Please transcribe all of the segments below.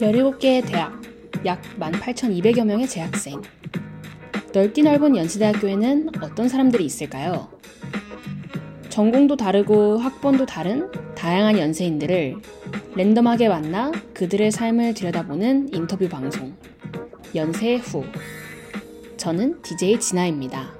열일곱 개의 대학, 약 18,200여 명의 재학생. 넓디 넓은 연세대학교에는 어떤 사람들이 있을까요? 전공도 다르고 학번도 다른 다양한 연세인들을 랜덤하게 만나 그들의 삶을 들여다보는 인터뷰 방송. 연세 후. 저는 DJ 진아입니다.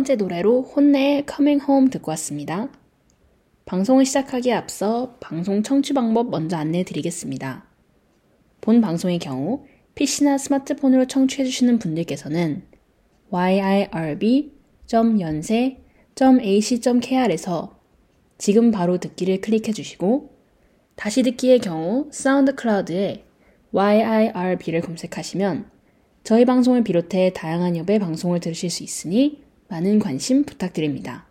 번째 노래로 혼내의 Coming Home 듣고 왔습니다. 방송을 시작하기에 앞서 방송 청취 방법 먼저 안내해 드리겠습니다. 본 방송의 경우 PC나 스마트폰으로 청취해 주시는 분들께서는 yirb.연세.ac.kr에서 지금 바로 듣기를 클릭해 주시고 다시 듣기의 경우 사운드 클라우드에 yirb를 검색하시면 저희 방송을 비롯해 다양한 엽의 방송을 들으실 수 있으니 많은 관심 부탁드립니다.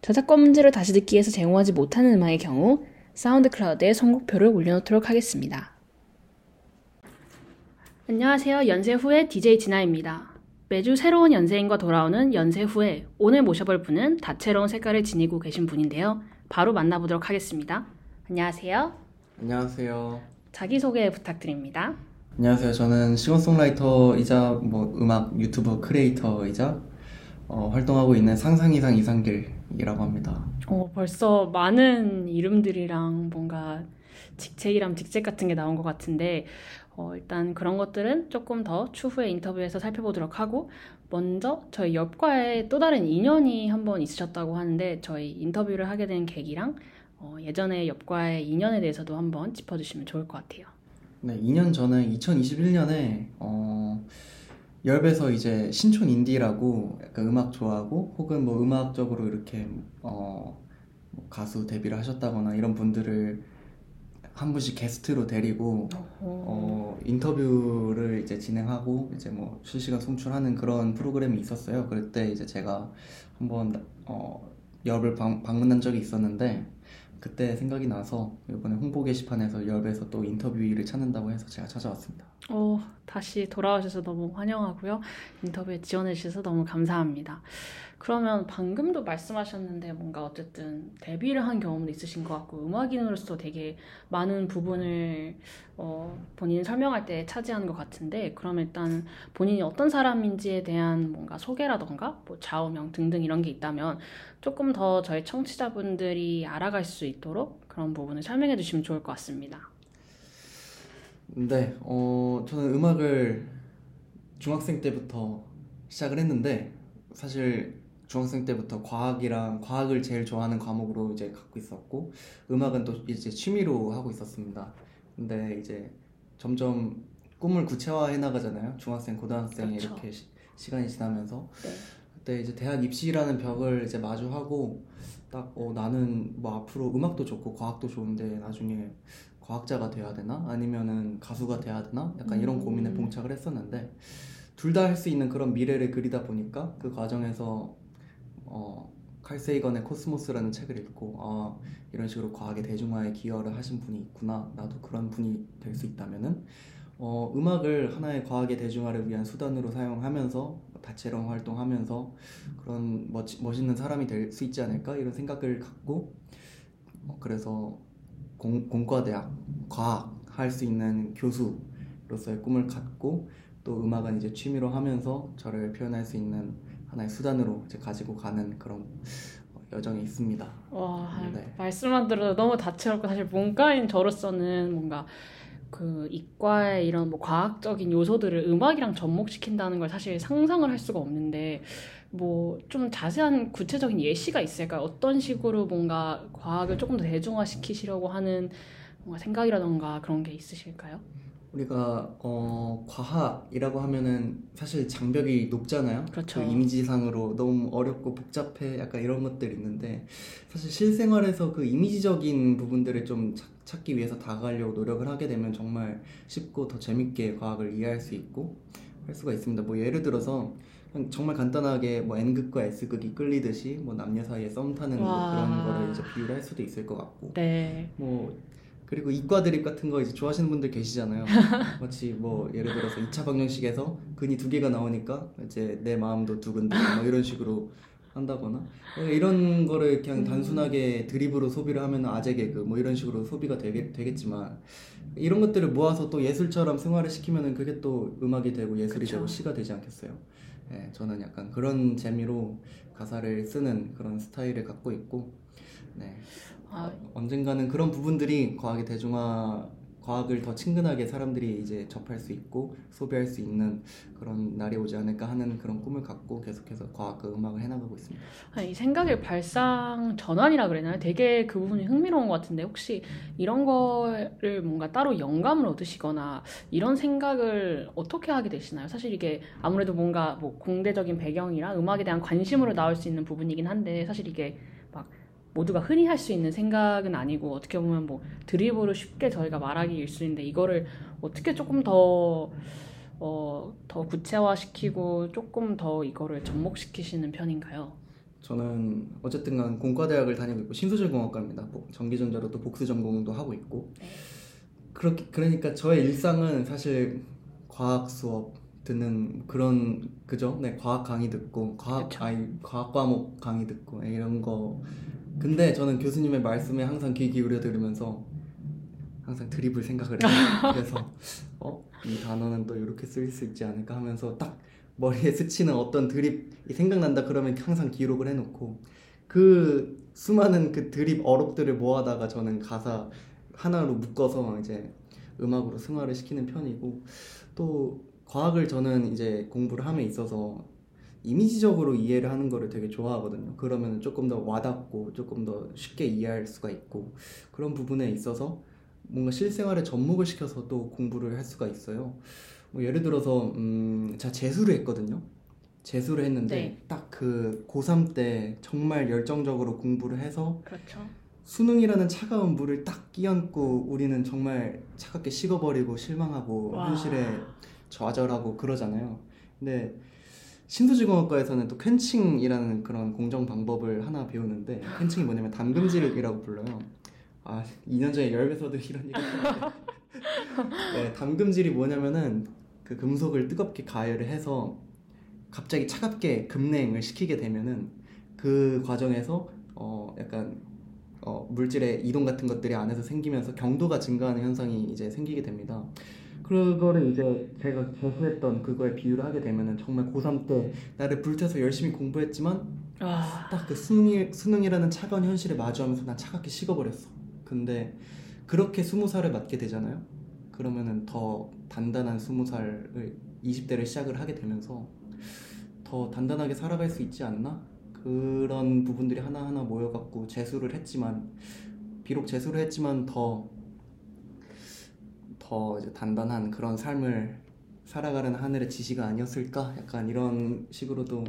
저작권 문제로 다시 듣기에서 제공하지 못하는 음악의 경우 사운드 클라우드에 선곡표를 올려놓도록 하겠습니다. 안녕하세요. 연세 후의 DJ 진아입니다. 매주 새로운 연세인과 돌아오는 연세 후에 오늘 모셔볼 분은 다채로운 색깔을 지니고 계신 분인데요. 바로 만나보도록 하겠습니다. 안녕하세요. 안녕하세요. 자기소개 부탁드립니다. 안녕하세요. 저는 싱어송라이터이자 뭐 음악 유튜브 크리에이터이자 어, 활동하고 있는 상상 이상 이상길이라고 합니다. 어, 벌써 많은 이름들이랑 뭔가 직책이랑 직책 같은 게 나온 것 같은데 어, 일단 그런 것들은 조금 더 추후에 인터뷰에서 살펴보도록 하고 먼저 저희 옆과의 또 다른 인연이 한 번 있으셨다고 하는데 저희 인터뷰를 하게 된 계기랑 어, 예전에 옆과의 인연에 대해서도 한번 짚어주시면 좋을 것 같아요. 네, 2년 전에 2021년에 어, 열배서 이제 신촌 인디라고 약간 음악 좋아하고 혹은 뭐 음악적으로 이렇게 어, 뭐 가수 데뷔를 하셨다거나 이런 분들을 한 분씩 게스트로 데리고 어, 인터뷰를 이제 진행하고 이제 뭐 실시간 송출하는 그런 프로그램이 있었어요. 그때 이제 제가 한번 어, 열을 방, 방문한 적이 있었는데 그때 생각이 나서 이번에 홍보 게시판에서 열배에서 또 인터뷰를 찾는다고 해서 제가 찾아왔습니다. 어, 다시 돌아오셔서 너무 환영하고요. 인터뷰에 지원해 주셔서 너무 감사합니다. 그러면 방금도 말씀하셨는데 뭔가 어쨌든 데뷔를 한 경험도 있으신 것 같고 음악인으로서 되게 많은 부분을 어, 본인이 설명할 때 차지하는 것 같은데 그럼 일단 본인이 어떤 사람인지에 대한 뭔가 소개라던가 뭐 좌우명 등등 이런 게 있다면 조금 더 저희 청취자분들이 알아갈 수 있도록 그런 부분을 설명해 주시면 좋을 것 같습니다. 네, 어, 저는 음악을 중학생 때부터 시작을 했는데 사실 중학생 때부터 과학이랑 과학을 제일 좋아하는 과목으로 이제 갖고 있었고 음악은 또 이제 취미로 하고 있었습니다. 근데 이제 점점 꿈을 구체화해 나가잖아요. 중학생, 고등학생 그렇죠. 이렇게 시, 간이 지나면서 네. 그때 이제 대학 입시라는 벽을 이제 마주하고 딱 어, 나는 뭐 앞으로 음악도 좋고 과학도 좋은데 나중에 과학자가 돼야 되나 아니면은 가수가 돼야 되나 약간 이런 음. 고민에 봉착을 했었는데 둘 다 할 수 있는 그런 미래를 그리다 보니까 그 과정에서 어, 칼 세이건의 코스모스라는 책을 읽고 아 이런 식으로 과학의 대중화에 기여를 하신 분이 있구나. 나도 그런 분이 될 수 있다면은 어, 음악을 하나의 과학의 대중화를 위한 수단으로 사용하면서 다채로운 활동하면서 그런 멋, 멋있는 사람이 될 수 있지 않을까? 이런 생각을 갖고 어, 그래서 공, 공과대학 과학 할 수 있는 교수로서의 꿈을 갖고 또 음악은 이제 취미로 하면서 저를 표현할 수 있는 하나의 수단으로 이제 가지고 가는 그런 어, 여정이 있습니다. 와 네. 말씀만 들어도 너무 다채롭고 사실 문과인 저로서는 뭔가 그 이과의 이런 뭐 과학적인 요소들을 음악이랑 접목시킨다는 걸 사실 상상을 할 수가 없는데 뭐 좀 자세한 구체적인 예시가 있을까요? 어떤 식으로 뭔가 과학을 조금 더 대중화시키시려고 하는 뭔가 생각이라던가 그런 게 있으실까요? 우리가 어, 과학이라고 하면은 사실 장벽이 높잖아요. 그렇죠. 그 이미지상으로 너무 어렵고 복잡해 약간 이런 것들이 있는데 사실 실생활에서 그 이미지적인 부분들을 좀 자- 찾기 위해서 다가가려고 노력을 하게 되면 정말 쉽고 더 재밌게 과학을 이해할 수 있고 할 수가 있습니다. 뭐 예를 들어서 정말 간단하게 뭐 N극과 S극이 끌리듯이 뭐 남녀 사이에 썸 타는 뭐 그런 거를 이제 비유를 할 수도 있을 것 같고 네. 뭐 그리고 이과 드립 같은 거 이제 좋아하시는 분들 계시잖아요. 마치 뭐 예를 들어서 2차 방정식에서 근이 두 개가 나오니까 이제 내 마음도 두근두근 뭐 이런 식으로 한다거나 이런 거를 그냥 음. 단순하게 드립으로 소비를 하면 아재 개그 뭐 이런 식으로 소비가 되겠, 되겠지만 이런 것들을 모아서 또 예술처럼 승화를 시키면은 그게 또 음악이 되고 예술이 그쵸. 되고 시가 되지 않겠어요? 예, 저는 약간 그런 재미로 가사를 쓰는 그런 스타일을 갖고 있고 네. 아. 언젠가는 그런 부분들이 과학의 대중화 과학을 더 친근하게 사람들이 이제 접할 수 있고 소비할 수 있는 그런 날이 오지 않을까 하는 그런 꿈을 갖고 계속해서 과학 그 음악을 해나가고 있습니다. 아니, 이 생각의 발상 전환이라 그래나요? 되게 그 부분이 흥미로운 것 같은데 혹시 이런 거를 뭔가 따로 영감을 얻으시거나 이런 생각을 어떻게 하게 되시나요? 사실 이게 아무래도 뭔가 뭐 공대적인 배경이라 음악에 대한 관심으로 나올 수 있는 부분이긴 한데 사실 이게 막 모두가 흔히 할 수 있는 생각은 아니고 어떻게 보면 뭐 드리블로 쉽게 저희가 말하기 일수인데 이거를 어떻게 조금 더 어, 더 구체화시키고 조금 더 이거를 접목시키시는 편인가요? 저는 어쨌든 간 공과대학을 다니고 있고 신소재공학과입니다. 전기전자로도 복수 전공도 하고 있고 네. 그렇게 그러니까 저의 일상은 사실 과학 수업 듣는 그런 그죠? 네 과학 강의 듣고 과학 아니 과학 과목 강의 듣고 이런 거 근데 저는 교수님의 말씀에 항상 귀 기울여 들으면서 항상 드립을 생각을 해요. 그래서 어? 이 단어는 또 이렇게 쓰일 수 있지 않을까 하면서 딱 머리에 스치는 어떤 드립이 생각난다 그러면 항상 기록을 해놓고 그 수많은 그 드립 어록들을 모아다가 저는 가사 하나로 묶어서 이제 음악으로 승화를 시키는 편이고 또 과학을 저는 이제 공부를 함에 있어서 이미지적으로 이해를 하는 거를 되게 좋아하거든요. 그러면 조금 더 와닿고 조금 더 쉽게 이해할 수가 있고 그런 부분에 있어서 뭔가 실생활에 접목을 시켜서 또 공부를 할 수가 있어요. 뭐 예를 들어서 음, 제가 재수를 했거든요. 재수를 했는데 네. 딱그 고3 때 정말 열정적으로 공부를 해서 그렇죠. 수능이라는 차가운 물을 딱 끼얹고 우리는 정말 차갑게 식어버리고 실망하고 와. 현실에 좌절하고 그러잖아요. 근데 신소지공학과에서는 또 캔칭이라는 그런 공정 방법을 하나 배우는데 캔칭이 뭐냐면 담금질이라고 불러요. 아 2년 전에 열배서도 이런 얘기 했는데 네, 담금질이 뭐냐면은 그 금속을 뜨겁게 가열을 해서 갑자기 차갑게 급냉을 시키게 되면은 그 과정에서 어 약간 어 물질의 이동 같은 것들이 안에서 생기면서 경도가 증가하는 현상이 이제 생기게 됩니다. 그거를 이제 제가 재수했던 그거에 비유를 하게 되면은 정말 고3 때 나를 불태서 열심히 공부했지만 아... 딱그 수능이, 수능이라는 차가운 현실에 마주하면서 난 차갑게 식어버렸어. 근데 그렇게 스무 살을 맞게 되잖아요. 그러면은 더 단단한 스무 살을 20대를 시작을 하게 되면서 더 단단하게 살아갈 수 있지 않나? 그런 부분들이 하나하나 모여갖고 재수를 했지만 비록 재수를 했지만 더 더 단단한 그런 삶을 살아가는 하늘의 지시가 아니었을까? 약간 이런 식으로도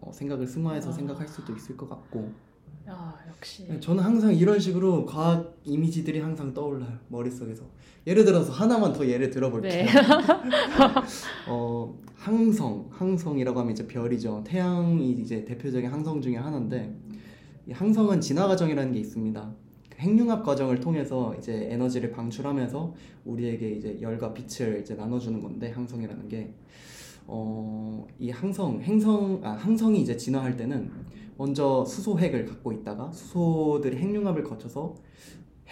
어, 생각을 승화해서 아... 생각할 수도 있을 것 같고. 야 역시. 네, 저는 항상 이런 식으로 과학 이미지들이 항상 떠올라요 머릿속에서. 예를 들어서 하나만 더 예를 들어볼게요. 네. 어 항성, 항성이라고 하면 이제 별이죠. 태양이 이제 대표적인 항성 중에 하나인데 이 항성은 진화 과정이라는 게 있습니다. 핵융합 과정을 통해서 이제 에너지를 방출하면서 우리에게 이제 열과 빛을 이제 나눠주는 건데 항성이라는 게 어, 이 항성, 행성, 아, 항성이 이제 진화할 때는 먼저 수소핵을 갖고 있다가 수소들이 핵융합을 거쳐서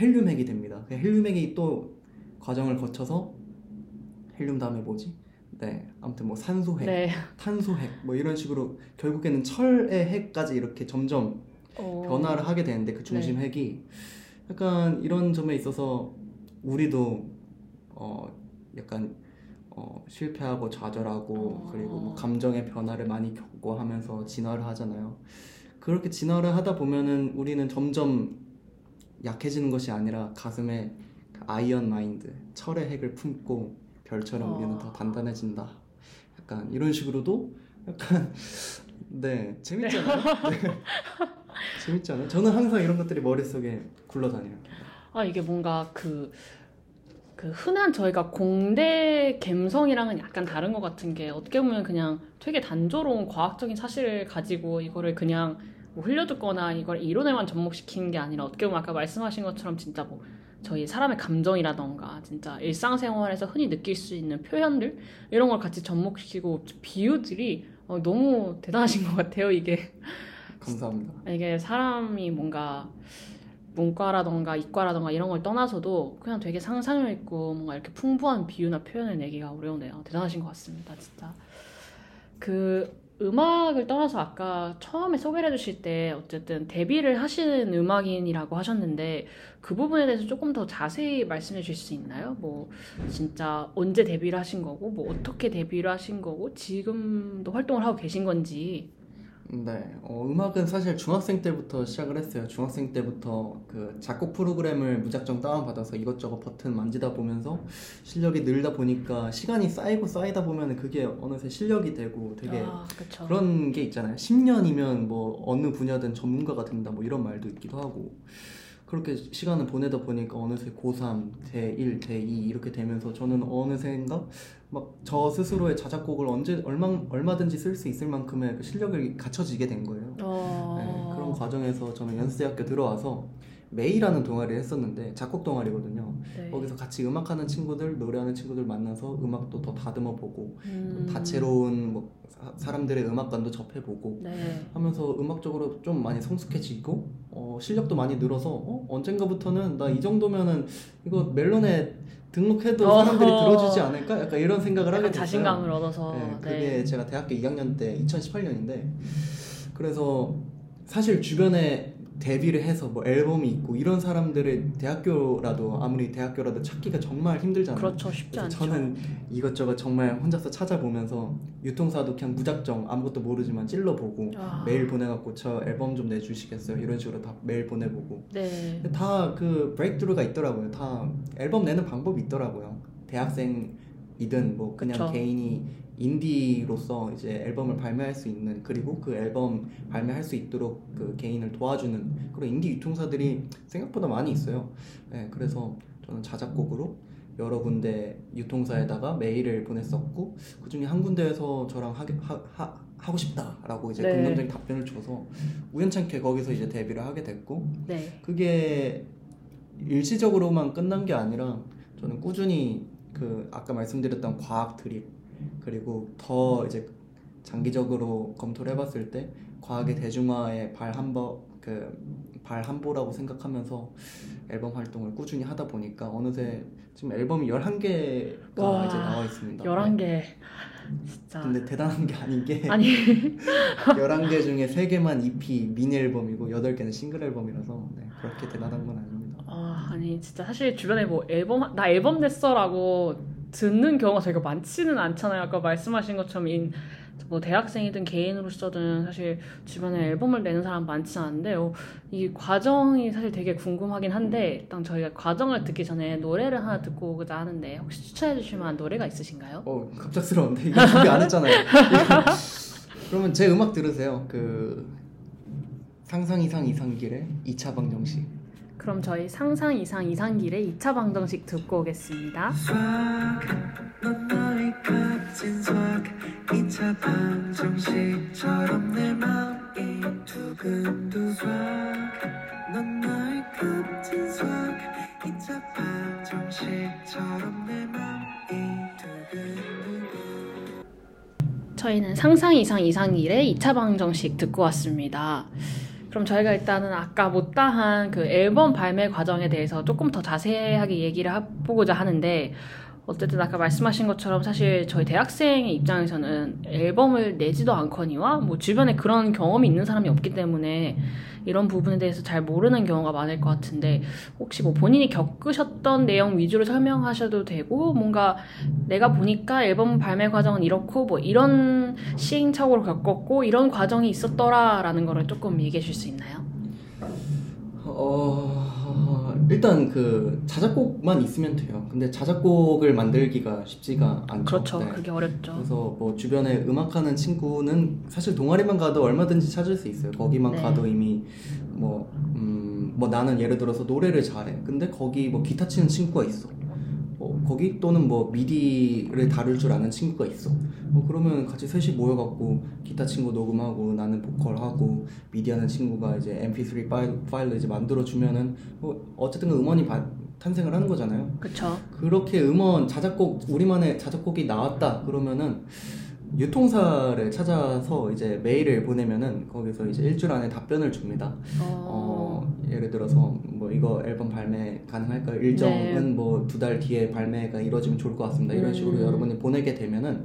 헬륨핵이 됩니다. 그 헬륨핵이 또 과정을 거쳐서 헬륨 다음에 뭐지? 네, 아무튼 뭐 산소핵, 네. 탄소핵 뭐 이런 식으로 결국에는 철의 핵까지 이렇게 점점 오. 변화를 하게 되는데 그 중심 네. 핵이 약간 이런 점에 있어서 우리도 어 약간 어 실패하고 좌절하고 어... 그리고 뭐 감정의 변화를 많이 겪고 하면서 진화를 하잖아요. 그렇게 진화를 하다 보면은 우리는 점점 약해지는 것이 아니라 가슴에 그 iron mind, 철의 핵을 품고 별처럼 어... 우리는 더 단단해진다. 약간 이런 식으로도 약간 네 재밌잖아요. 네. 재밌지 않아요? 저는 항상 이런 것들이 머릿속에 굴러다녀요. 아 이게 뭔가 그, 그 흔한 저희가 공대 감성이랑은 약간 다른 것 같은 게 어떻게 보면 그냥 되게 단조로운 과학적인 사실을 가지고 이거를 그냥 뭐 흘려듣거나 이걸 이론에만 접목시키는 게 아니라 어떻게 보면 아까 말씀하신 것처럼 진짜 뭐 저희 사람의 감정이라던가 진짜 일상생활에서 흔히 느낄 수 있는 표현들 이런 걸 같이 접목시키고 비유들이 어, 너무 대단하신 것 같아요 이게 감사합니다. 이게 사람이 뭔가 문과라던가 이과라던가 이런 걸 떠나서도 그냥 되게 상상력 있고 뭔가 이렇게 풍부한 비유나 표현을 내기가 어려우네요. 대단하신 것 같습니다, 진짜. 그 음악을 떠나서 아까 처음에 소개를 해주실 때 어쨌든 데뷔를 하시는 음악인이라고 하셨는데 그 부분에 대해서 조금 더 자세히 말씀해 주실 수 있나요? 뭐 진짜 언제 데뷔를 하신 거고 뭐 어떻게 데뷔를 하신 거고 지금도 활동을 하고 계신 건지 네, 어, 음악은 사실 중학생 때부터 시작을 했어요. 중학생 때부터 그 작곡 프로그램을 무작정 다운받아서 이것저것 버튼 만지다 보면서 실력이 늘다 보니까 시간이 쌓이고 쌓이다 보면 그게 어느새 실력이 되고 되게 아, 그쵸. 그런 게 있잖아요. 10년이면 뭐 어느 분야든 전문가가 된다 뭐 이런 말도 있기도 하고 그렇게 시간을 보내다 보니까 어느새 고3, 대1, 대2 이렇게 되면서 저는 어느새인가 막 저 스스로의 자작곡을 언제 얼마 얼마든지 쓸 수 있을 만큼의 그 실력을 갖춰지게 된 거예요. 어... 네, 그런 과정에서 저는 연수대학교 들어와서 메이라는 동아리를 했었는데 작곡 동아리거든요. 네. 거기서 같이 음악하는 친구들, 노래하는 친구들 만나서 음악도 더 다듬어 보고 음... 다채로운 뭐 사- 사람들의 음악관도 접해보고 네. 하면서 음악적으로 좀 많이 성숙해지고 어, 실력도 많이 늘어서 어, 언젠가부터는 나 이 정도면은 이거 멜론에 등록해도. 사람들이 들어주지 않을까? 약간 이런 생각을 하게 약간 됐어요. 자신감을 얻어서 네, 그게 네. 제가 대학교 2학년 때 2018년인데 그래서 사실 주변에 데뷔를 해서 뭐 앨범이 있고 이런 사람들을 대학교라도 아무리 대학교라도 찾기가 정말 힘들잖아요. 그렇죠 쉽지 않죠. 저는 이것저것 정말 혼자서 찾아보면서 유통사도 그냥 무작정 아무것도 모르지만 찔러보고 아, 메일 보내갖고 저 앨범 좀 내주시겠어요 이런 식으로 다 메일 보내보고 네. 다그 브레이크드루가 있더라고요 다 앨범 내는 방법이 있더라고요 대학생이든 뭐 그냥 그쵸. 개인이 인디로서 이제 앨범을 발매할 수 있는 그리고 그 앨범 발매할 수 있도록 그 개인을 도와주는 그런 인디 유통사들이 생각보다 많이 있어요 네, 그래서 저는 자작곡으로 여러 군데 유통사에다가 메일을 보냈었고 그 중에 한 군데에서 저랑 하게, 하, 하, 하고 싶다라고 이제 네. 긍정적인 답변을 줘서 우연찮게 거기서 이제 데뷔를 하게 됐고 네. 그게 일시적으로만 끝난 게 아니라 저는 꾸준히 그 아까 말씀드렸던 과학 드립 그리고 더 이제 장기적으로 검토를 해봤을 때 과학의 대중화에 발 한버 그발 한보라고 생각하면서 앨범 활동을 꾸준히 하다 보니까 어느새 지금 앨범이 11개가 와, 이제 나와 있습니다. 11개 진짜 근데 대단한 게 아닌 게 아니 11개 중에 3개만 EP 미니 앨범이고 8개는 싱글 앨범이라서 네, 그렇게 대단한 건 아닙니다. 아, 아니 진짜 사실 주변에 뭐 앨범 나 앨범 냈어라고 듣는 경우가 저희가 많지는 않잖아요. 아까 말씀하신 것처럼 인, 뭐 대학생이든 개인으로서든 사실 주변에 앨범을 내는 사람 많지는 않은데 요, 이 과정이 사실 되게 궁금하긴 한데 일단 저희가 과정을 듣기 전에 노래를 하나 듣고 오고자 하는데 혹시 추천해 주실 만한 노래가 있으신가요? 어 갑작스러운데 이거 준비 안 했잖아요. 그러면 제 음악 들으세요. 그 상상 이상 이상길의 2차 방정식. 그럼 저희 상상 이상 이상길의 2차 방정식 듣고 오겠습니다. 수학 넌 너의 값진 수학 2차 방정식처럼 내 마음이 두근두 수학 넌 너의 값진 수학 2차 방정식처럼 내 마음이 두근두근 저희는 상상 이상 이상길의 2차 방정식 듣고 왔습니다. 그럼 저희가 일단은 아까 못다한 그 앨범 발매 과정에 대해서 조금 더 자세하게 얘기를 해보고자 하는데 어쨌든 아까 말씀하신 것처럼 사실 저희 대학생의 입장에서는 앨범을 내지도 않거니와 뭐 주변에 그런 경험이 있는 사람이 없기 때문에 이런 부분에 대해서 잘 모르는 경우가 많을 것 같은데 혹시 뭐 본인이 겪으셨던 내용 위주로 설명하셔도 되고 뭔가 내가 보니까 앨범 발매 과정은 이렇고 뭐 이런 시행착오를 겪었고 이런 과정이 있었더라라는 거를 조금 얘기해 줄 수 있나요? 어 일단 그 자작곡만 있으면 돼요. 근데 자작곡을 만들기가 쉽지가 않죠. 그렇죠. 네. 그게 어렵죠. 그래서 뭐 주변에 음악하는 친구는 사실 동아리만 가도 얼마든지 찾을 수 있어요. 거기만 네. 가도 이미 뭐, 음, 뭐 나는 예를 들어서 노래를 잘해. 근데 거기 뭐 기타 치는 친구가 있어. 어, 거기 또는 뭐 미디를 다룰 줄 아는 친구가 있어. 뭐 그러면 같이 셋이 모여갖고 기타 친구 녹음하고 나는 보컬하고 미디 하는 친구가 이제 MP3 파일, 파일을 이제 만들어 주면은 뭐 어쨌든 음원이 바- 탄생을 하는 거잖아요. 그쵸. 그렇게 음원 자작곡 우리만의 자작곡이 나왔다 그러면은 유통사를 찾아서 이제 메일을 보내면은 거기서 이제 일주일 안에 답변을 줍니다. 어, 어, 예를 들어서 뭐 이거 앨범 발매 가능할까요? 일정은 네. 뭐두 달 뒤에 발매가 이루어지면 좋을 것 같습니다. 이런 식으로 음. 여러분이 보내게 되면은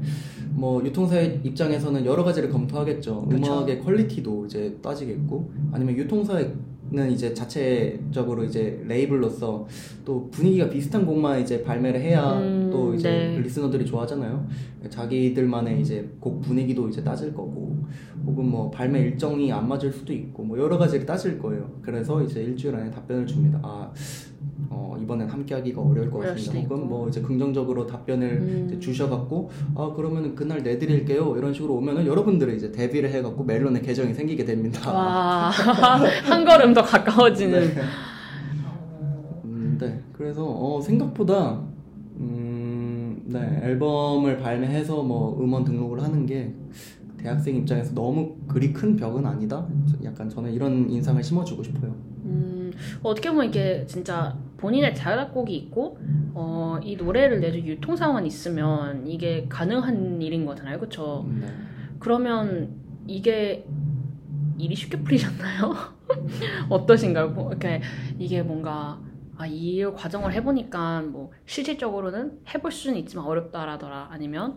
뭐 유통사의 입장에서는 여러 가지를 검토하겠죠. 그쵸. 음악의 quality도 이제 따지겠고 아니면 유통사 는 이제 자체적으로 이제 레이블로서 또 분위기가 비슷한 곡만 이제 발매를 해야 음, 또 이제 네. listener들이 좋아하잖아요. 자기들만의 이제 곡 분위기도 이제 따질 거고 혹은 뭐 발매 일정이 안 맞을 수도 있고 뭐 여러 가지를 따질 거예요. 그래서 이제 일주일 안에 답변을 줍니다. 아 어, 이번엔 함께하기가 어려울 것 같습니다. 혹은 있고. 뭐 이제 긍정적으로 답변을 음. 주셔갖고 아 그러면은 그날 내드릴게요 이런 식으로 오면은 여러분들이 이제 데뷔를 해갖고 멜론의 계정이 생기게 됩니다. 와, 한 걸음 더 가까워지는. 네. 음, 네. 그래서 어, 생각보다 음, 네 앨범을 발매해서 뭐 음원 등록을 하는 게 대학생 입장에서 너무 그리 큰 벽은 아니다. 약간 저는 이런 인상을 심어주고 싶어요. 음, 어떻게 보면 이게 진짜 본인의 자작곡이 있고, 어, 이 노래를 내줄 유통사만 있으면 이게 가능한 일인 거잖아요. 그쵸? 음, 네. 그러면 이게 일이 쉽게 풀리셨나요? 어떠신가요? 뭐 이렇게 이게 뭔가 아, 이 과정을 해보니까 뭐 실질적으로는 해볼 수는 있지만 어렵다라더라 아니면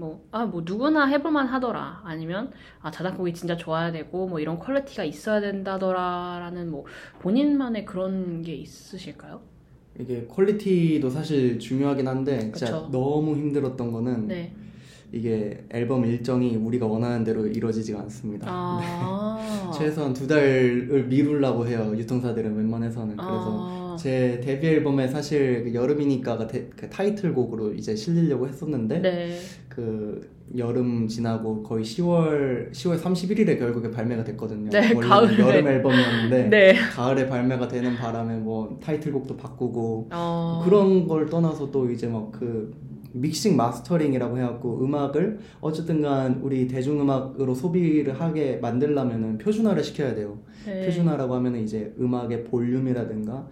뭐 아 뭐 누구나 해볼만 하더라 아니면 아 자작곡이 진짜 좋아야 되고 뭐 이런 quality가 있어야 된다더라 라는 뭐 본인만의 그런 게 있으실까요? 이게 quality도 사실 중요하긴 한데 진짜 그쵸. 너무 힘들었던 거는 네. 이게 앨범 일정이 우리가 원하는 대로 이루어지지가 않습니다. 아. 최소한 두 달을 미루려고 해요 유통사들은 웬만해서는 그래서 아. 제 데뷔 앨범에 사실 그 여름이니까가 데- 그 타이틀곡으로 이제 실리려고 했었는데 네. 그 여름 지나고 거의 10월 10월 31일에 결국에 발매가 됐거든요. 네, 원래는 가을에. 여름 앨범이었는데 네. 가을에 발매가 되는 바람에 뭐 타이틀곡도 바꾸고 어. 그런 걸 떠나서 또 이제 막 그 믹싱 mastering이라고 해갖고 음악을 어쨌든간 우리 대중음악으로 소비를 하게 만들려면은 표준화를 시켜야 돼요. 네. 표준화라고 하면은 이제 음악의 볼륨이라든가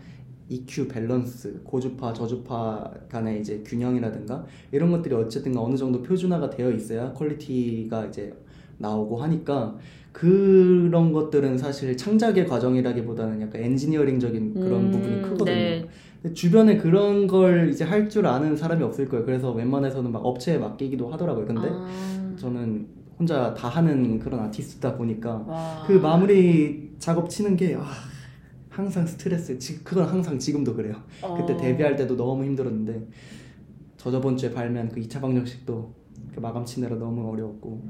EQ 밸런스, 고주파, 저주파 간의 이제 균형이라든가 이런 것들이 어쨌든 어느 정도 표준화가 되어 있어야 quality가 이제 나오고 하니까 그런 것들은 사실 창작의 과정이라기보다는 약간 엔지니어링적인 그런 음, 부분이 크거든요. 네. 주변에 그런 걸 이제 할 줄 아는 사람이 없을 거예요. 그래서 웬만해서는 막 업체에 맡기기도 하더라고요. 근데 아. 저는 혼자 다 하는 그런 아티스트다 보니까 와. 그 마무리 작업 치는 게 아, 항상 스트레스. 지- 그건 항상 지금도 그래요. 그때 어. 데뷔할 때도 너무 힘들었는데 저저번 주에 발매한 그 2차 방정식도 그 마감 치느라 너무 어려웠고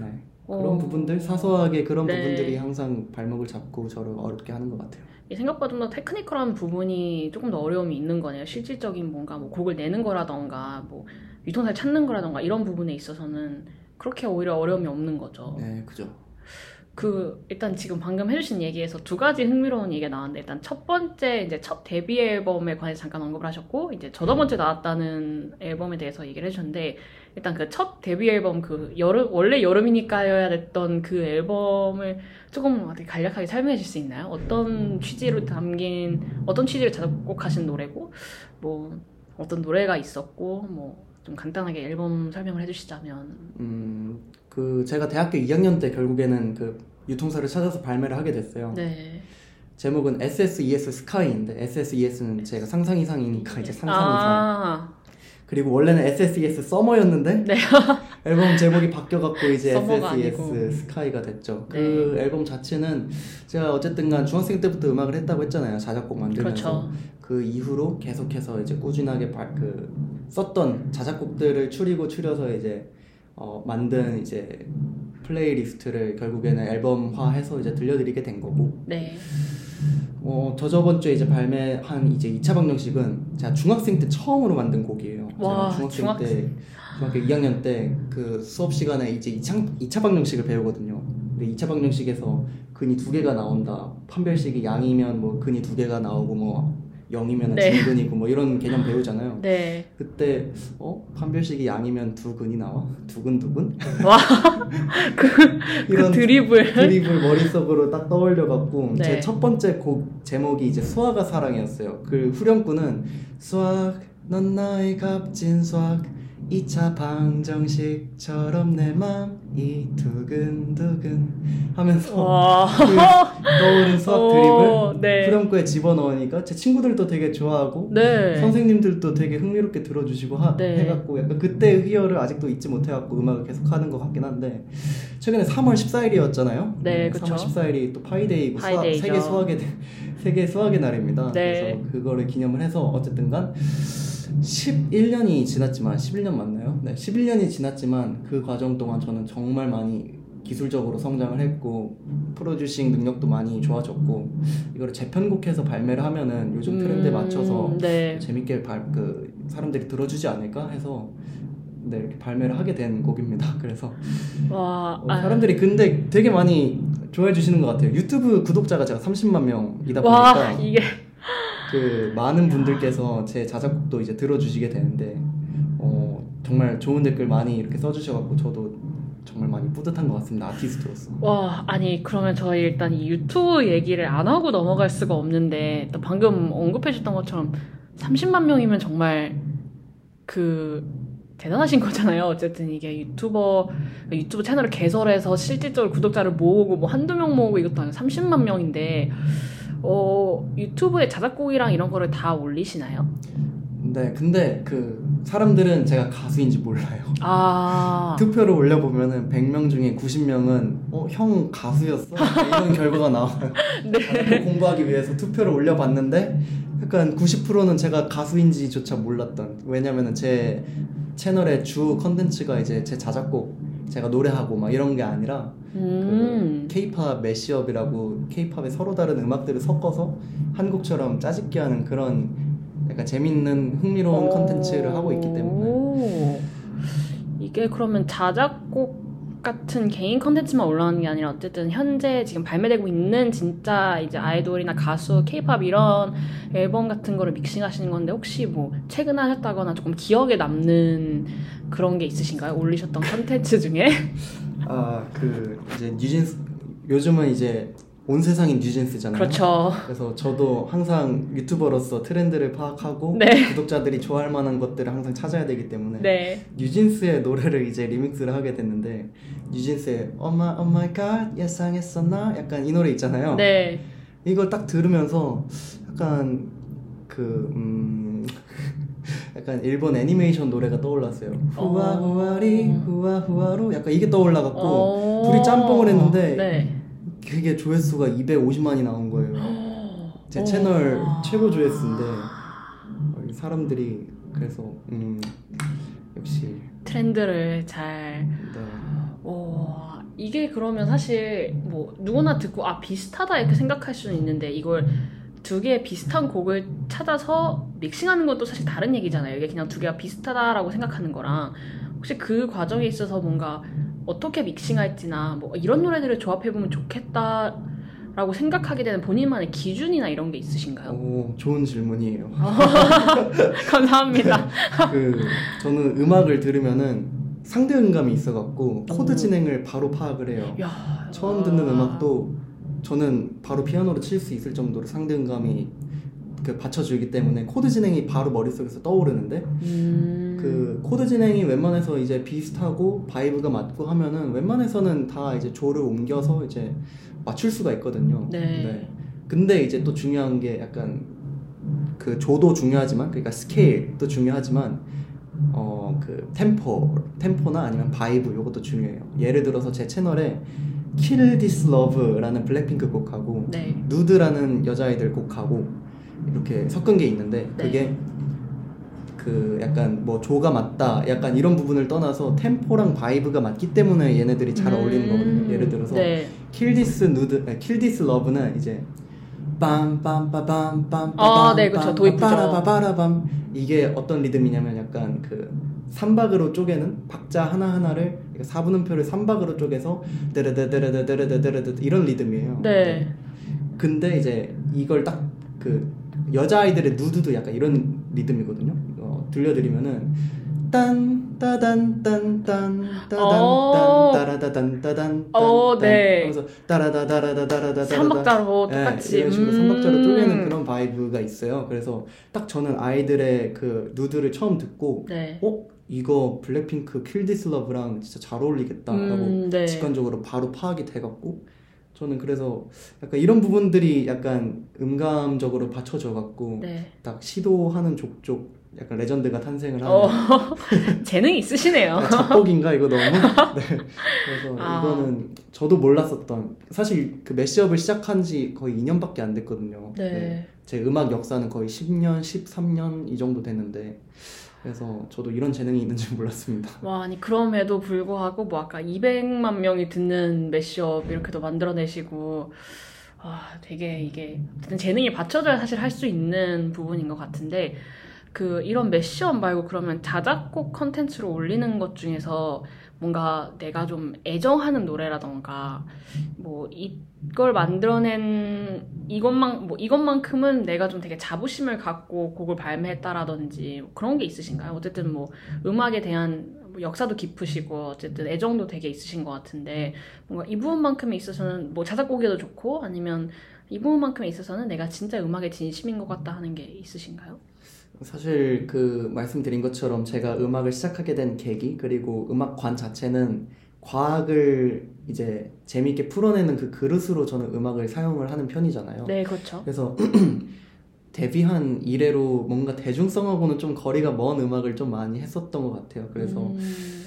네. 그런 어. 부분들 사소하게 그런 네. 부분들이 항상 발목을 잡고 저를 어렵게 하는 것 같아요. 이 생각보다 좀 더 테크니컬한 부분이 조금 더 어려움이 있는 거네요. 실질적인 뭔가 뭐 곡을 내는 거라던가 뭐 유통사를 찾는 거라던가 이런 부분에 있어서는 그렇게 오히려 어려움이 없는 거죠. 네, 그죠. 그 일단 지금 방금 해주신 얘기에서 두 가지 흥미로운 얘기가 나왔는데 일단 첫 번째 이제 첫 데뷔 앨범에 관해서 잠깐 언급을 하셨고 이제 저저번 주에 나왔다는 앨범에 대해서 얘기를 해주셨는데 일단 그 첫 데뷔 앨범 그 여름 원래 여름이니까여야 됐던 그 앨범을 조금 어떻게 간략하게 설명해 주실 수 있나요? 어떤 취지로 담긴 어떤 취지를 작곡하신 노래고 뭐 어떤 노래가 있었고 뭐 좀 간단하게 앨범 설명을 해주시자면 음, 그 제가 대학교 2학년 때 결국에는 그 유통사를 찾아서 발매를 하게 됐어요. 네. 제목은 SSES 스카이인데 SSES는 제가 상상 이상이니까 이제 상상 이상. 아, 그리고 원래는 SSES 서머였는데 네. 앨범 제목이 바뀌어갖고 이제 SSES 아니고. 스카이가 됐죠. 네. 그 앨범 자체는 제가 어쨌든간 중학생 때부터 음악을 했다고 했잖아요. 자작곡 만들면서 그렇죠. 그 이후로 계속해서 이제 꾸준하게 발- 그 썼던 자작곡들을 추리고 추려서 이제 어, 만든 이제 playlist를 결국에는 앨범화해서 이제 들려드리게 된 거고 네. 어, 저 저번 주에 이제 발매한 이제 2차 방정식은 제가 중학생 때 처음으로 만든 곡이에요. 와, 제가 중학생 중학생. 때 중학교 2학년 때 그 수업 시간에 이제 2차, 2차 방정식을 배우거든요. 근데 2차 방정식에서 근이 두 개가 나온다. 판별식이 양이면 뭐 근이 두 개가 나오고 뭐 0이면 네. 중근이고 뭐 이런 개념 배우잖아요. 네. 그때 어 판별식이 양이면 두 근이 나와 두근 두근 와, 그, 그 이런 드리블. 머릿속으로 딱 떠올려 갖고 네. 제첫 번째 곡 제목이 이제 수아가 사랑이었어요. 그 후렴구는 수학 넌 나의 값진 수학 2차 방정식처럼 내 맘이 두근두근 하면서 와. 그 떠오른 수학 오, 드립을 네. 후렴구에 집어넣으니까 제 친구들도 되게 좋아하고 네. 선생님들도 되게 흥미롭게 들어주시고 하, 네. 해갖고 약간 그때 희열을 아직도 잊지 못해갖고 음악을 계속 하는 것 같긴 한데 최근에 3월 14일이었잖아요. 네, 그쵸. 3월 14일이 또 Pi Day고 수학, Pi Day죠. 세계 수학의 세계 수학의 날입니다. 네. 그래서 그거를 기념을 해서 어쨌든간 11년이 지났지만 11년 맞나요? 네, 11년이 지났지만 그 과정 동안 저는 정말 많이 기술적으로 성장을 했고 프로듀싱 능력도 많이 좋아졌고 이거를 재편곡해서 발매를 하면은 요즘 트렌드에 음, 맞춰서 네. 재밌게 발, 그 사람들이 들어주지 않을까 해서 네, 이렇게 발매를 하게 된 곡입니다. 그래서 와. 어, 아, 사람들이 근데 되게 많이 좋아해 주시는 것 같아요. 유튜브 구독자가 제가 30만 명이다 보니까 와, 이게. 그 많은 분들께서 제 자작곡도 이제 들어주시게 되는데 어, 정말 좋은 댓글 많이 이렇게 써주셔갖고 저도 정말 많이 뿌듯한 것 같습니다. 아티스트로서. 와, 아니, 그러면 저희 일단 이 유튜브 얘기를 안 하고 넘어갈 수가 없는데, 또 방금 언급해주셨던 것처럼 30만 명이면 정말 그, 대단하신 거잖아요. 어쨌든 이게 유튜버, 유튜브 채널을 개설해서 실질적으로 구독자를 모으고, 뭐 한두 명 모으고 이것도 아니고 30만 명인데, 어, 유튜브에 자작곡이랑 이런 거를 다 올리시나요? 네, 근데 그 사람들은 제가 가수인지 몰라요. 아, 투표를 올려보면은 100명 중에 90명은 어, 형 가수였어? 이런 결과가 나와요. 네. 공부하기 위해서 투표를 올려봤는데 약간 90%는 제가 가수인지조차 몰랐던 왜냐면은 제 채널의 주 컨텐츠가 이제 제 자작곡 제가 노래하고 막 이런 게 아니라 음, 케이팝 mashup이라고 케이팝의 서로 다른 음악들을 섞어서 한국처럼 짜집기 하는 그런 약간 재밌는 흥미로운 컨텐츠를 하고 있기 때문에 오. 이게 그러면 자작곡 같은 개인 컨텐츠만 올라가는 게 아니라 어쨌든 현재 지금 발매되고 있는 진짜 이제 아이돌이나 가수, 케이팝 이런 앨범 같은 거를 믹싱하시는 건데 혹시 뭐 최근에 하셨다거나 조금 기억에 남는 그런 게 있으신가요? 올리셨던 컨텐츠 중에? 아 그 이제 뉴진스 요즘은 이제 온 세상이 뉴진스잖아요. 그렇죠. 그래서 저도 항상 유튜버로서 트렌드를 파악하고 네. 구독자들이 좋아할 만한 것들을 항상 찾아야 되기 때문에 네. 뉴진스의 노래를 이제 리믹스를 하게 됐는데 뉴진스의 Oh my, oh my god 예상했었나? 약간 이 노래 있잖아요. 네. 이걸 딱 들으면서 약간 그 음, 약간 일본 애니메이션 노래가 떠올랐어요. 후아 후아리 후아 후아로 약간 이게 떠올라갖고 어. 둘이 짬뽕을 했는데 네. 그게 조회수가 250만이 나온 거예요. 제 오. 채널 최고 조회수인데 어, 사람들이 그래서 음, 역시 트렌드를 잘 네. 오, 이게 그러면 사실 뭐 누구나 듣고 아 비슷하다 이렇게 생각할 수는 있는데 이걸 두 개의 비슷한 곡을 찾아서 믹싱하는 것도 사실 다른 얘기잖아요. 이게 그냥 두 개가 비슷하다라고 생각하는 거랑 혹시 그 과정에 있어서 뭔가 어떻게 믹싱할지나 뭐 이런 노래들을 조합해 보면 좋겠다 라고 생각하게 되는 본인만의 기준이나 이런 게 있으신가요? 오, 좋은 질문이에요. 감사합니다. 그 저는 음악을 들으면은 상대 음감이 있어갖고 코드 오. 진행을 바로 파악을 해요. 야, 처음 듣는 음악도 저는 바로 피아노로 칠 수 있을 정도로 상대 음감이 그 받쳐주기 때문에 코드 진행이 바로 머릿속에서 떠오르는데 음, 그 코드 진행이 웬만해서 이제 비슷하고 vibe가 맞고 하면은 웬만해서는 다 이제 조를 옮겨서 이제 맞출 수가 있거든요. 네. 근데 이제 또 중요한 게 약간 그 조도 중요하지만 그러니까 스케일도 중요하지만 어 그 템포 템포나 아니면 vibe 요것도 중요해요. 예를 들어서 제 채널에 Kill This Love라는 블랙핑크 곡하고 네. Nude라는 여자아이들 곡하고 이렇게 섞은 게 있는데 네. 그게 그 약간 뭐 조가 맞다 약간 이런 부분을 떠나서 템포랑 vibe가 맞기 때문에 얘네들이 잘 어울리는 거거든요. 예를 들어서 네. Nude, 아니, Kill This Love는 이제 빰빰빠밤빰빰 아, 네. 도입부죠. 빠라바바라밤 이게 어떤 리듬이냐면 약간 그 삼박으로 쪼개는 박자 하나하나를 4분음표를 삼박으로 쪼개서 드르드드르드드르드드르드 이런 리듬이에요. 네. 근데 이제 이걸 딱 그 여자아이들의 Nude도 약간 이런 리듬이거든요. 어, 들려드리면은 딴 따단 딴딴 따단 어. 딴 따라다단 따단 어, 네. 하면서 따라다다라다다다다 삼박자로 네, 똑같이. 이런 식으로 음. 삼박자로 쪼개는 그런 vibe가 있어요. 그래서 딱 저는 아이들의 그 Nude를 처음 듣고 네. 어 이거 블랙핑크 Kill This Love랑 진짜 잘 어울리겠다라고 음, 네. 직관적으로 바로 파악이 돼갖고 저는 그래서 약간 이런 부분들이 약간 음감적으로 받쳐져 갖고 네. 딱 시도하는 족족 약간 레전드가 탄생을 하는 어, 재능이 있으시네요. 아, 작곡인가 이거 너무 네. 그래서 아. 이거는 저도 몰랐었던 사실 그 mashup을 시작한 지 거의 2년밖에 안 됐거든요. 네. 제 음악 역사는 거의 10년, 13년 이 정도 됐는데 그래서 저도 이런 재능이 있는 줄 몰랐습니다. 와, 아니, 그럼에도 불구하고, 뭐, 아까 200만 명이 듣는 매시업 이렇게도 만들어내시고, 와, 되게 이게, 어쨌든 재능이 받쳐줘야 사실 할 수 있는 부분인 것 같은데, 그, 이런 매시업 말고 그러면 자작곡 컨텐츠로 올리는 것 중에서 뭔가 내가 좀 애정하는 노래라던가, 뭐, 이걸 만들어낸 이것만, 뭐, 이것만큼은 내가 좀 되게 자부심을 갖고 곡을 발매했다라든지, 뭐 그런 게 있으신가요? 어쨌든 뭐, 음악에 대한 뭐 역사도 깊으시고 어쨌든 애정도 되게 있으신 것 같은데 뭔가 이 부분만큼에 있어서는 뭐 자작곡에도 좋고 아니면 이 부분만큼에 있어서는 내가 진짜 음악에 진심인 것 같다 하는 게 있으신가요? 사실 그 말씀드린 것처럼 제가 음악을 시작하게 된 계기 그리고 음악관 자체는 과학을 이제 재미있게 풀어내는 그 그릇으로 저는 음악을 사용을 하는 편이잖아요. 네, 그렇죠. 그래서 데뷔한 이래로 뭔가 대중성하고는 좀 거리가 먼 음악을 좀 많이 했었던 것 같아요. 그래서 음,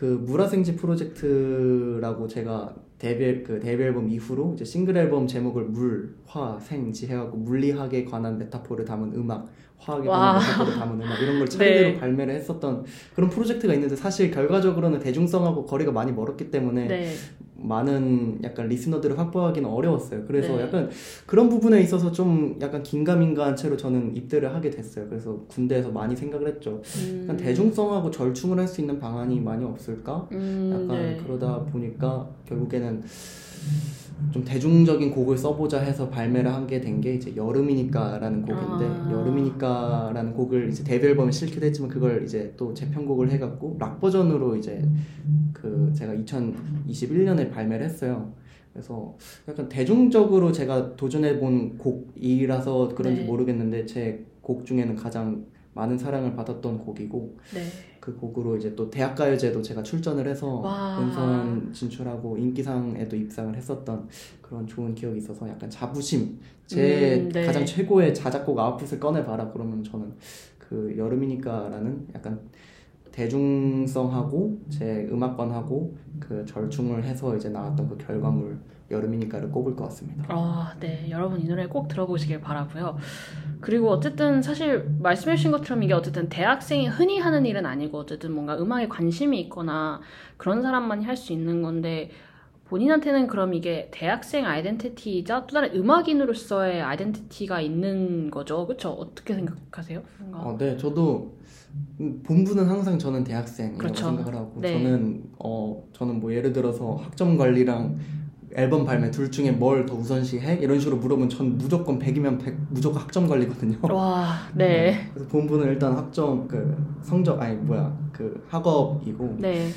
그 물화생지 프로젝트라고 제가 데뷔 그 데뷔 앨범 이후로 이제 싱글 앨범 제목을 물, 화, 생지 해갖고 물리학에 관한 메타포를 담은 음악, 화학에 와. 관한 메타포를 담은 음악 이런 걸 차례대로 네. 발매를 했었던 그런 프로젝트가 있는데 사실 결과적으로는 대중성하고 거리가 많이 멀었기 때문에 네. 많은 약간 listener들을 확보하기는 어려웠어요. 그래서 네. 약간 그런 부분에 있어서 좀 약간 긴가민가한 채로 저는 입대를 하게 됐어요. 그래서 군대에서 많이 생각을 했죠. 음, 약간 대중성하고 절충을 할 수 있는 방안이 많이 없을까? 음, 약간 네. 그러다 보니까 결국에는 좀 대중적인 곡을 써보자 해서 발매를 하게 된 게 이제 여름이니까라는 곡인데 아. 여름이니까라는 곡을 이제 데뷔 앨범에 실기도 했지만 그걸 이제 또 재편곡을 해갖고 락 버전으로 이제 그 제가 2021년에 발매를 했어요. 그래서 약간 대중적으로 제가 도전해 본 곡이라서 그런지 네. 모르겠는데 제 곡 중에는 가장 많은 사랑을 받았던 곡이고 네. 그 곡으로 이제 또 대학가요제도 제가 출전을 해서 와. 본선 진출하고 인기상에도 입상을 했었던 그런 좋은 기억이 있어서 약간 자부심 제 음, 네. 가장 최고의 자작곡 아웃풋을 꺼내봐라 그러면 저는 그 여름이니까라는 약간 대중성하고 제 음악관하고 그 절충을 해서 이제 나왔던 그 결과물 여름이니까를 꼽을 것 같습니다. 아, 네. 여러분 이 노래 꼭 들어보시길 바라고요. 그리고 어쨌든 사실 말씀해 주신 것처럼 이게 어쨌든 대학생이 흔히 하는 일은 아니고 어쨌든 뭔가 음악에 관심이 있거나 그런 사람만이 할 수 있는 건데 본인한테는 그럼 이게 대학생 아이덴티티이자 또 다른 음악인으로서의 아이덴티티가 있는 거죠. 그렇죠? 어떻게 생각하세요? 뭔가 어, 네, 저도 음, 본부는 항상 저는 대학생이라고 그렇죠. 생각을 하고 네. 저는 어 저는 뭐 예를 들어서 학점 관리랑 앨범 발매 둘 중에 뭘 더 우선시해? 이런 식으로 물어보면 전 무조건 100이면 100 무조건 학점 관리거든요. 와, 네. 그래서 본부는 일단 학점 그 성적 아니 뭐야 그 학업이고 네.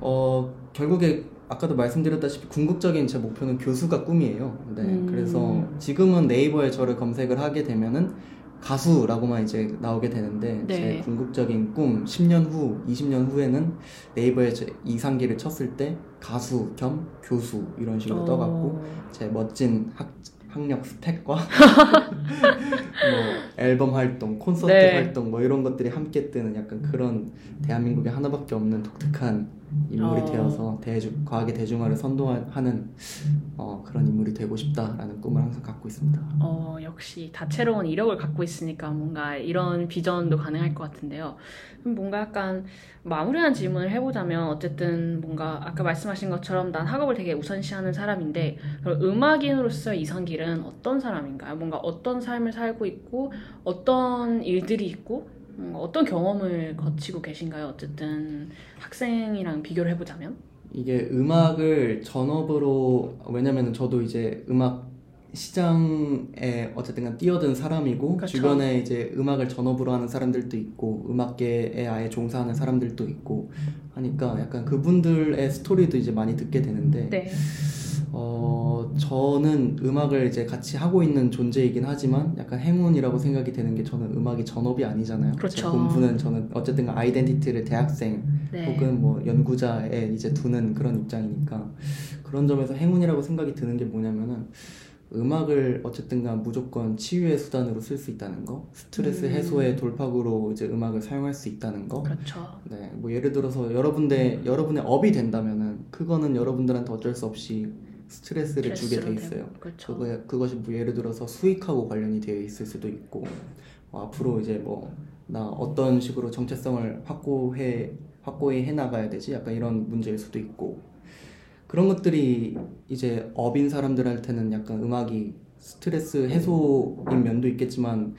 어 결국에 아까도 말씀드렸다시피 궁극적인 제 목표는 교수가 꿈이에요. 네, 음. 그래서 지금은 네이버에 저를 검색을 하게 되면은 가수라고만 이제 나오게 되는데 네. 제 궁극적인 꿈 10년 후, 20년 후에는 네이버에 제 이상기를 쳤을 때 가수 겸 교수 이런 식으로 떠갖고 어, 제 멋진 학, 학력 스펙과 뭐 앨범 활동, 콘서트 네. 활동 뭐 이런 것들이 함께 뜨는 약간 그런 대한민국에 하나밖에 없는 독특한 인물이 어. 되어서 대중, 과학의 대중화를 선도하는 어, 그런 인물이 되고 싶다라는 꿈을 항상 갖고 있습니다. 어, 역시 다채로운 이력을 갖고 있으니까 뭔가 이런 비전도 가능할 것 같은데요. 그럼 뭔가 약간 마무리한 질문을 해보자면 어쨌든 뭔가 아까 말씀하신 것처럼 난 학업을 되게 우선시하는 사람인데 음악인으로서 이상길은 어떤 사람인가요? 뭔가 어떤 삶을 살고 있고 어떤 일들이 있고 어떤 경험을 거치고 계신가요? 어쨌든 학생이랑 비교를 해보자면 이게 음악을 전업으로 왜냐면 저도 이제 음악 시장에 어쨌든 간 뛰어든 사람이고 그쵸. 주변에 이제 음악을 전업으로 하는 사람들도 있고 음악계에 아예 종사하는 사람들도 있고 하니까 약간 그분들의 스토리도 이제 많이 듣게 되는데 네, 어 저는 음악을 이제 같이 하고 있는 존재이긴 하지만 약간 행운이라고 생각이 되는 게 저는 음악이 전업이 아니잖아요. 그렇죠. 제 본분은 저는 어쨌든 아이덴티티를 대학생 네. 혹은 뭐 연구자에 이제 두는 그런 입장이니까 그런 점에서 행운이라고 생각이 드는 게 뭐냐면은 음악을 어쨌든간 무조건 치유의 수단으로 쓸 수 있다는 거, 스트레스 음. 해소의 돌파구로 이제 음악을 사용할 수 있다는 거. 그렇죠. 네, 뭐 예를 들어서 여러분의 여러분의 업이 된다면은 그거는 여러분들한테 어쩔 수 없이 스트레스를 주게 돼 있어요. 그렇죠. 그거 그것이 뭐 예를 들어서 수익하고 관련이 되어 있을 수도 있고 뭐 앞으로 이제 뭐 나 어떤 식으로 정체성을 확고해 확고히 해 나가야 되지 약간 이런 문제일 수도 있고 그런 것들이 이제 업인 사람들한테는 약간 음악이 스트레스 해소인 면도 있겠지만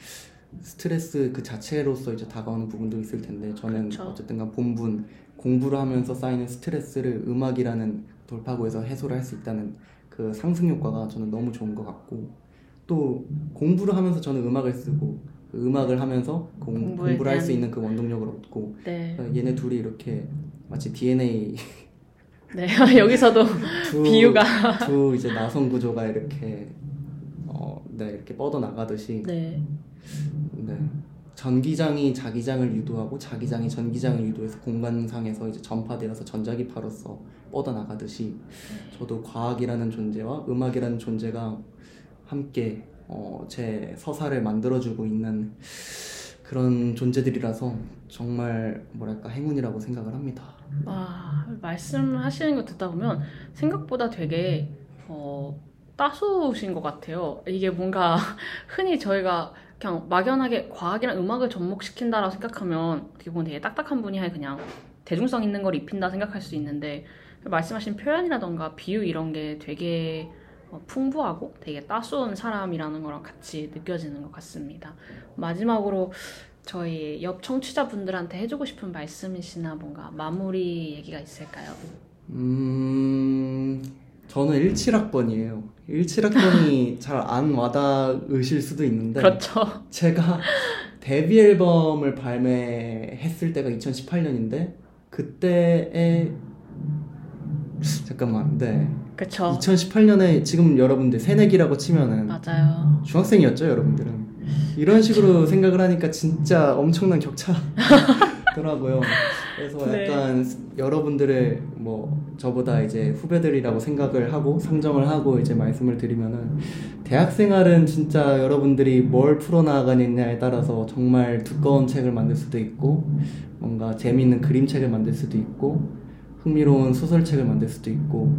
스트레스 그 자체로서 이제 다가오는 부분도 있을 텐데 저는 그쵸. 어쨌든간 본분 공부를 하면서 쌓이는 스트레스를 음악이라는 돌파구에서 해소를 할 수 있다는 그 상승 효과가 저는 너무 좋은 것 같고 또 공부를 하면서 저는 음악을 쓰고 그 음악을 하면서 공, 공부에 공부를 할 수 있는 그 원동력을 얻고 네, 그러니까 얘네 둘이 이렇게 마치 DNA 네 여기서도 두, 비유가 두 이제 나선 구조가 이렇게 어, 네 이렇게 뻗어 나가듯이 네. 네. 전기장이 자기장을 유도하고 자기장이 전기장을 유도해서 공간상에서 이제 전파되어서 전자기파로서 뻗어 나가듯이 저도 과학이라는 존재와 음악이라는 존재가 함께 어, 제 서사를 만들어주고 있는 그런 존재들이라서 정말 뭐랄까 행운이라고 생각을 합니다. 와, 말씀하시는 거 듣다 보면 생각보다 되게 어, 따스우신 것 같아요. 이게 뭔가 흔히 저희가 그냥 막연하게 과학이랑 음악을 접목시킨다라고 생각하면 어떻게 보면 되게 딱딱한 분야에 그냥 대중성 있는 걸 입힌다 생각할 수 있는데 말씀하신 표현이라던가 비유 이런 게 되게 어, 풍부하고 되게 따스운 사람이라는 거랑 같이 느껴지는 것 같습니다. 마지막으로 저희 옆 청취자분들한테 해주고 싶은 말씀이시나 뭔가 마무리 얘기가 있을까요? 음, 저는 17학번이에요. 17학번이 잘 안 와닿으실 수도 있는데 그렇죠. 제가 데뷔 앨범을 발매했을 때가 2018년인데 그때에 잠깐만 네 그렇죠. 2018년에 지금 여러분들 새내기라고 치면은 맞아요. 중학생이었죠 여러분들은 이런 식으로 생각을 하니까 진짜 엄청난 격차 더라고요 그래서 네. 약간 여러분들을 뭐 저보다 이제 후배들이라고 생각을 하고 상정을 하고 이제 말씀을 드리면은 대학 생활은 진짜 여러분들이 뭘 풀어나가느냐에 따라서 정말 두꺼운 책을 만들 수도 있고 뭔가 재미있는 그림책을 만들 수도 있고 흥미로운 소설책을 만들 수도 있고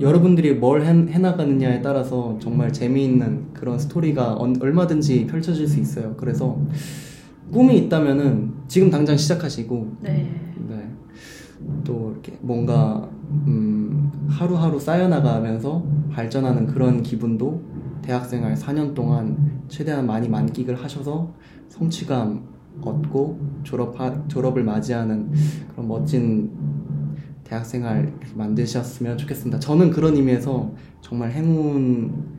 여러분들이 뭘 해, 해나가느냐에 따라서 정말 재미있는 그런 스토리가 언- 얼마든지 펼쳐질 수 있어요. 그래서 꿈이 있다면은 지금 당장 시작하시고 네. 네. 또 이렇게 뭔가 음, 하루하루 쌓여나가면서 발전하는 그런 기분도 대학생활 4년 동안 최대한 많이 만끽을 하셔서 성취감 얻고 졸업 졸업을 맞이하는 그런 멋진 대학생활 만드셨으면 좋겠습니다. 저는 그런 의미에서 정말 행운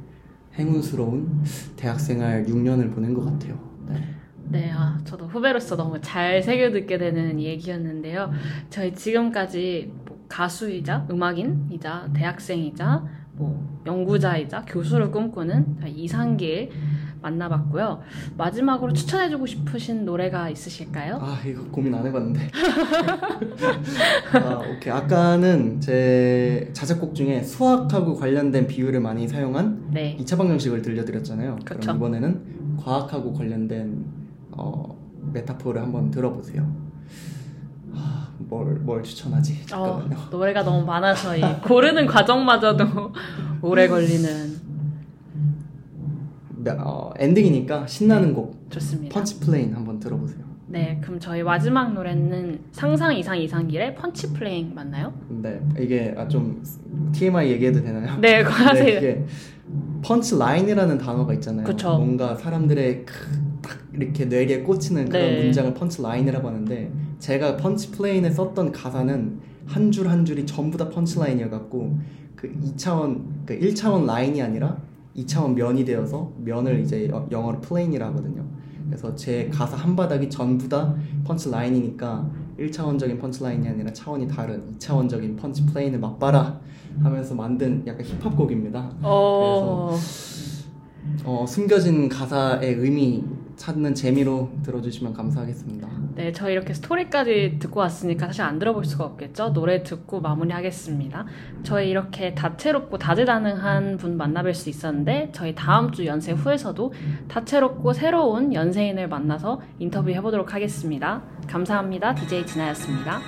행운스러운 대학생활 6년을 보낸 것 같아요. 네. 네, 아, 저도 후배로서 너무 잘 새겨 듣게 되는 얘기였는데요. 저희 지금까지 뭐 가수이자 음악인이자 대학생이자 뭐 연구자이자 교수를 꿈꾸는 이상길 만나봤고요. 마지막으로 추천해주고 싶으신 노래가 있으실까요? 아 이거 고민 안 해봤는데. 아 오케이 아까는 제 자작곡 중에 수학하고 관련된 비유를 많이 사용한 네. 2차 방정식을 들려드렸잖아요. 그쵸. 그럼 이번에는 과학하고 관련된 어, 메타포를 한번 들어보세요. 아, 뭘, 뭘 추천하지? 어, 잠깐만요. 노래가 너무 많아서 이 고르는 과정마저도 오래 걸리는 네, 어, 엔딩이니까 신나는 곡 좋습니다. Punch Plane 한번 들어보세요. 네, 그럼 저희 마지막 노래는 상상 이상 이상길의 Punch Plane 맞나요? 네, 이게 아, 좀 TMI 얘기해도 되나요? 네, 하세요. 이게 punch line이라는 단어가 있잖아요. 그쵸. 뭔가 사람들의 크- 딱 이렇게 뇌리에 꽂히는 그런 네. 문장을 punch line이라고 하는데 제가 Punch Plane에 썼던 가사는 한 줄한 줄이 전부 다 punch line이어갖고 그 2차원 그 1차원 라인이 아니라 2차원 면이 되어서 면을 이제 여- 영어로 plane이라 하거든요. 그래서 제 가사 한 바닥이 전부 다 punch line이니까 1차원적인 punch line이 아니라 차원이 다른 2차원적인 punch plane을 맛봐라 하면서 만든 약간 힙합 곡입니다. 어, 어, 숨겨진 가사의 의미 찾는 재미로 들어주시면 감사하겠습니다. 네, 저희 이렇게 스토리까지 듣고 왔으니까 사실 안 들어볼 수가 없겠죠? 노래 듣고 마무리하겠습니다. 저희 이렇게 다채롭고 다재다능한 분 만나뵐 수 있었는데, 저희 다음 주 연세 후에서도 다채롭고 새로운 연세인을 만나서 인터뷰 해 보도록 하겠습니다. 감사합니다. DJ 진아였습니다.